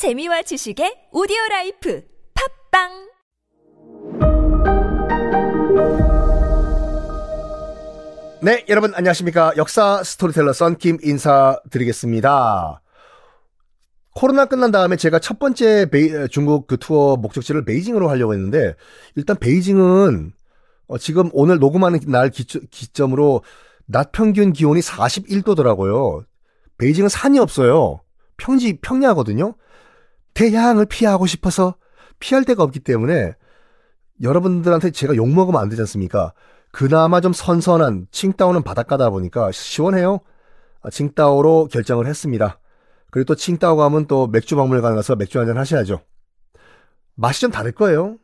재미와 지식의 오디오 life 팟빵 네, 여러분 안녕하십니까. 역사 스토리텔러 썬킴 인사드리겠습니다. 코로나 끝난 다음에 제가 첫 번째 베이- 중국 그 투어 목적지를 베이징으로 하려고 했는데 일단 베이징은 어, 지금 오늘 녹음하는 날 기초- 기점으로 낮 평균 기온이 41도더라고요. 베이징은 산이 없어요. 평지 평야거든요. 태양을 피하고 싶어서 피할 데가 없기 때문에 여러분들한테 제가 욕 먹으면 안 되지 않습니까? 그나마 좀 선선한 칭다오는 바닷가다 보니까 시원해요. 아, 칭다오로 결정을 했습니다. 그리고 또 칭다오 가면 또 맥주 박물관 가서 맥주 한잔 하셔야죠. 맛이 좀 다를 거예요.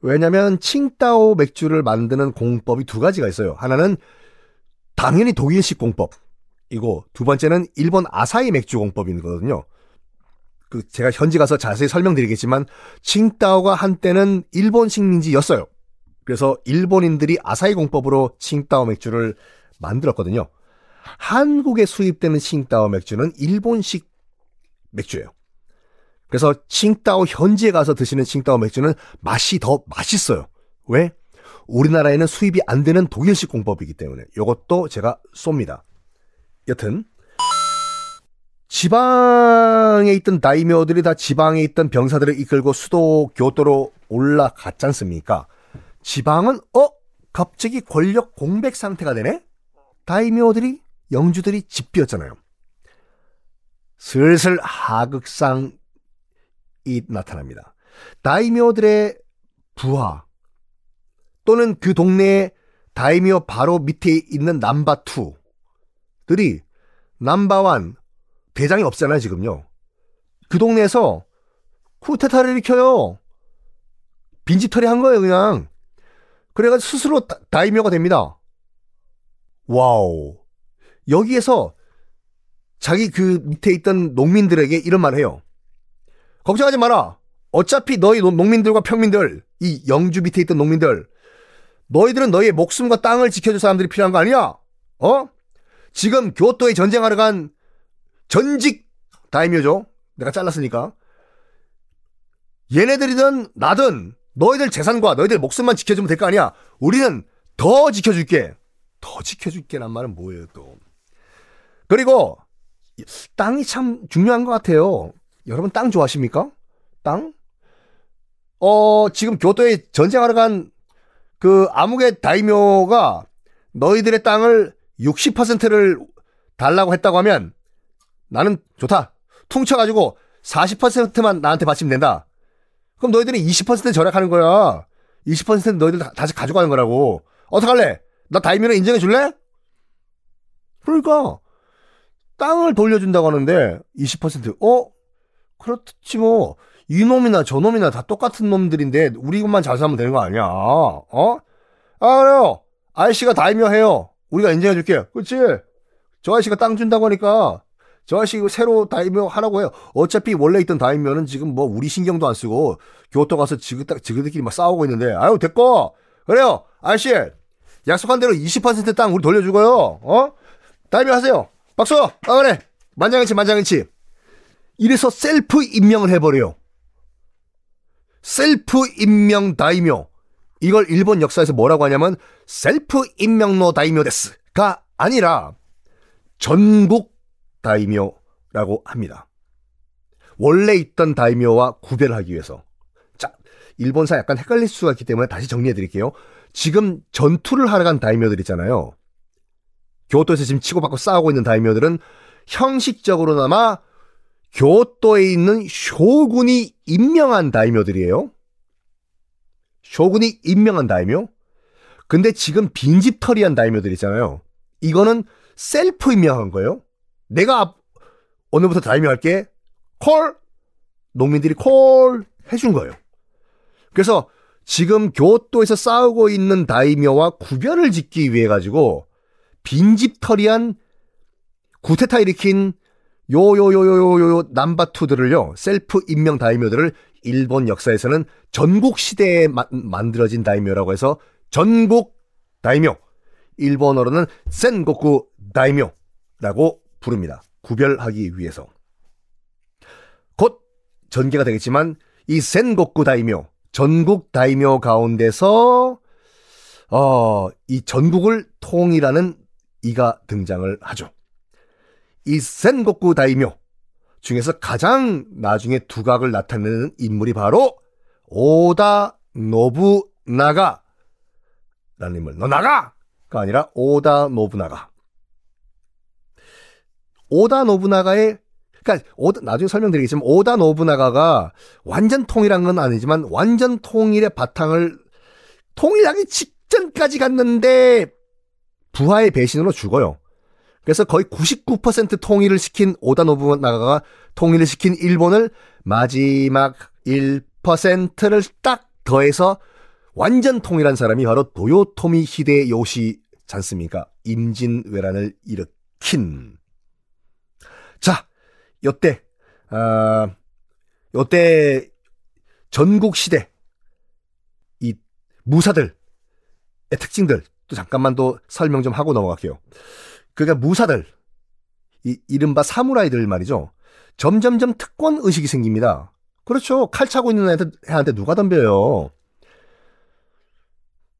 왜냐면 칭다오 맥주를 만드는 공법이 두 가지가 있어요. 하나는 당연히 독일식 공법이고 두 번째는 일본 아사히 맥주 공법이거든요. 그 제가 현지 가서 자세히 설명드리겠지만 칭다오가 한때는 일본 식민지였어요. 그래서 일본인들이 아사히 공법으로 칭다오 맥주를 만들었거든요. 한국에 수입되는 칭다오 맥주는 일본식 맥주예요. 그래서 칭다오 현지에 가서 드시는 칭다오 맥주는 맛이 더 맛있어요. 왜? 우리나라에는 수입이 안 되는 독일식 공법이기 때문에 이것도 제가 쏩니다. 여튼 지방에 있던 다이묘들이 다 지방에 있던 병사들을 이끌고 수도 교토로 올라갔지 않습니까? 지방은 어 갑자기 권력 공백 상태가 되네. 다이묘들이 영주들이 집비었잖아요. 슬슬 하극상이 나타납니다. 다이묘들의 부하 또는 그 동네에 다이묘 바로 밑에 있는 number 2들이 number one 대장이 없잖아요 지금요. 그 동네에서 쿠데타를 일으켜요. 빈집털이 한 거예요 그냥. 그래가지고 스스로 다, 다이묘가 됩니다. wow. 여기에서 자기 그 밑에 있던 농민들에게 이런 말 해요. 걱정하지 마라. 어차피 너희 농- 농민들과 평민들, 이 영주 밑에 있던 농민들, 너희들은 너희의 목숨과 땅을 지켜줄 사람들이 필요한 거 아니야? 어? 지금 교토에 전쟁하러 간 전직 다이묘죠. 내가 잘랐으니까. 얘네들이든 나든 너희들 재산과 너희들 목숨만 지켜주면 될 거 아니야. 우리는 더 지켜줄게. 더 지켜줄게란 말은 뭐예요 또. 그리고 땅이 참 중요한 것 같아요. 여러분 땅 좋아하십니까? 땅? 어 지금 교토에 전쟁하러 간 그 암흑의 다이묘가 너희들의 땅을 60%를 달라고 했다고 하면 나는 좋다. 퉁쳐가지고 40%만 나한테 바치면 된다. 그럼 너희들이 20% 절약하는 거야. 20%는 너희들 다, 다시 가져가는 거라고. 어떡할래? 나 다이면을 인정해 줄래? 그러니까 땅을 돌려준다고 하는데 20% 어? 그렇지 뭐 이놈이나 저놈이나 다 똑같은 놈들인데 우리 것만 잘 살면 되는 거 아니야 어? 아 그래요 아저씨가 다이며 해요 우리가 인정해 줄게 그렇지 저 아저씨가 땅 준다고 하니까 저 아저씨 이거 새로 다이며 하라고 해요. 어차피 원래 있던 다이며는 지금 뭐 우리 신경도 안 쓰고 교토 가서 지그딱 지그들끼리 막 싸우고 있는데. 아유 됐고. 그래요. 아저씨 약속한 대로 20%땅 우리 돌려주고요. 어? 다이묘 하세요. 박수. 아 그래. 만장일치 만장일치. 이래서 셀프 임명을 해버려요. 셀프 임명 다이묘. 이걸 일본 역사에서 뭐라고 하냐면 셀프 임명노 다이묘 ですが 아니라 전국 다이묘라고 합니다. 원래 있던 다이묘와 구별하기 위해서. 자, 일본사 약간 헷갈릴 수가 있기 때문에 다시 정리해 드릴게요. 지금 전투를 하러 간 다이묘들 있잖아요. 교토에서 지금 치고받고 싸우고 있는 다이묘들은 형식적으로나마 교토에 있는 쇼군이 임명한 다이묘들이에요. 쇼군이 임명한 다이묘? 근데 지금 빈집털이한 다이묘들 있잖아요. 이거는 셀프 임명한 거예요. 내가 앞- 오늘부터 다이묘 할게. call! 농민들이 call! 해준 거예요. 그래서 지금 교토에서 싸우고 있는 다이묘와 구별을 짓기 위해 가지고 빈집털이한 쿠데타 일으킨 요요요요요요 number two들을요 self 임명 다이묘들을 일본 역사에서는 전국 시대에 마- 만들어진 다이묘라고 해서 전국 다이묘 일본어로는 센고쿠 다이묘라고 부릅니다. 구별하기 위해서 곧 전개가 되겠지만 이 센곡구 다이묘 전국 다이묘 가운데서 어, 이 전국을 통일하는 이가 등장을 하죠. 이 센곡구 다이묘 중에서 가장 나중에 두각을 나타내는 인물이 바로 오다 노부나가 라는 인물. 너 나가가 아니라 오다 노부나가. 오다 노부나가의 그러니까 오다, 나중에 설명드리겠지만 오다 노부나가가 완전 통일한 건 아니지만 완전 통일의 바탕을 통일하기 직전까지 갔는데 부하의 배신으로 죽어요. 그래서 거의 99% 통일을 시킨 오다 노부나가가 통일을 시킨 일본을 마지막 1%를 딱 더해서 완전 통일한 사람이 바로 도요토미 히데요시 잖습니까? 임진왜란을 일으킨. 자, 요때, 아, 요때 전국 시대 이 무사들의 특징들 또 잠깐만 또 설명 좀 하고 넘어갈게요. 그러니까 무사들, 이 이른바 사무라이들 말이죠. 점점점 특권 의식이 생깁니다. 그렇죠. 칼 차고 있는 애한테 누가 덤벼요.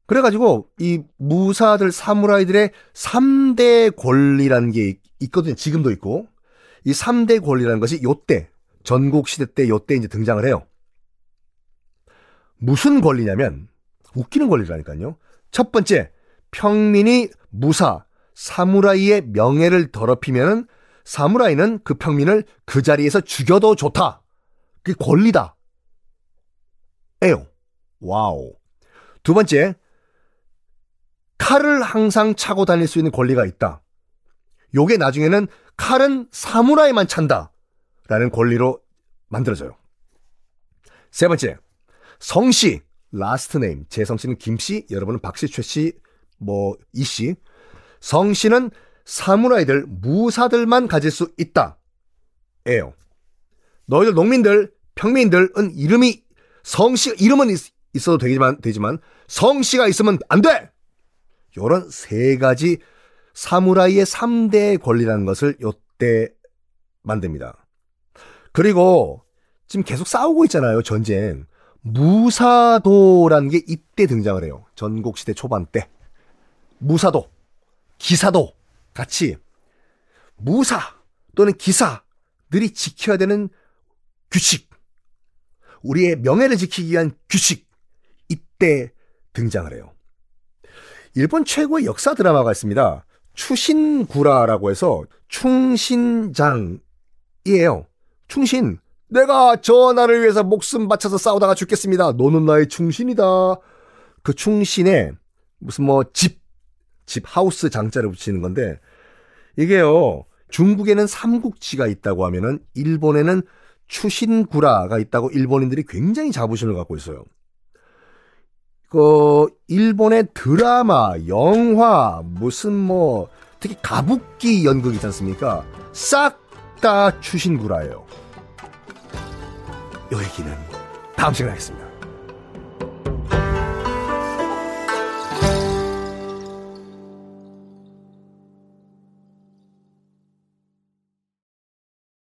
그래가지고 이 무사들 사무라이들의 3대 권리라는 게 있거든요. 지금도 있고. 이 3대 권리라는 것이 요때 전국 시대 때 요때 이제 등장을 해요. 무슨 권리냐면 웃기는 권리라니까요. 첫 번째, 평민이 무사, 사무라이의 명예를 더럽히면은 사무라이는 그 평민을 그 자리에서 죽여도 좋다. 그게 권리다. 에요. wow. 두 번째, 칼을 항상 차고 다닐 수 있는 권리가 있다. 요게 나중에는 칼은 사무라이만 찬다. 라는 권리로 만들어져요. 세 번째, 성씨, last name. 제 성씨는 김씨, 여러분은 박씨, 최씨, 뭐, 이씨. 성씨는 사무라이들, 무사들만 가질 수 있다. 에요. 너희들 농민들, 평민들은 이름이, 성씨, 이름은 있, 어도 되지만, 되지만, 성씨가 있으면 안 돼! 요런 세 가지 사무라이의 3대 권리라는 것을 요때 만듭니다. 그리고 지금 계속 싸우고 있잖아요, 전쟁. 무사도라는 게 이때 등장을 해요. 전국시대 초반 때. 무사도, 기사도 같이 무사 또는 기사들이 지켜야 되는 규칙, 우리의 명예를 지키기 위한 규칙, 이때 등장을 해요. 일본 최고의 역사 드라마가 있습니다. 추신구라라고 해서 충신장이에요. 충신. 내가 저 나를 위해서 목숨 바쳐서 싸우다가 죽겠습니다. 너는 나의 충신이다. 그 충신에 무슨 뭐 집, 집 하우스 장자를 붙이는 건데 이게요. 중국에는 삼국지가 있다고 하면은 일본에는 추신구라가 있다고 일본인들이 굉장히 자부심을 갖고 있어요. 그 일본의 드라마, 영화, 무슨 뭐 특히 가부키 연극 있지 않습니까? 싹 다 추신구라예요. 요 얘기는 다음 시간에 하겠습니다.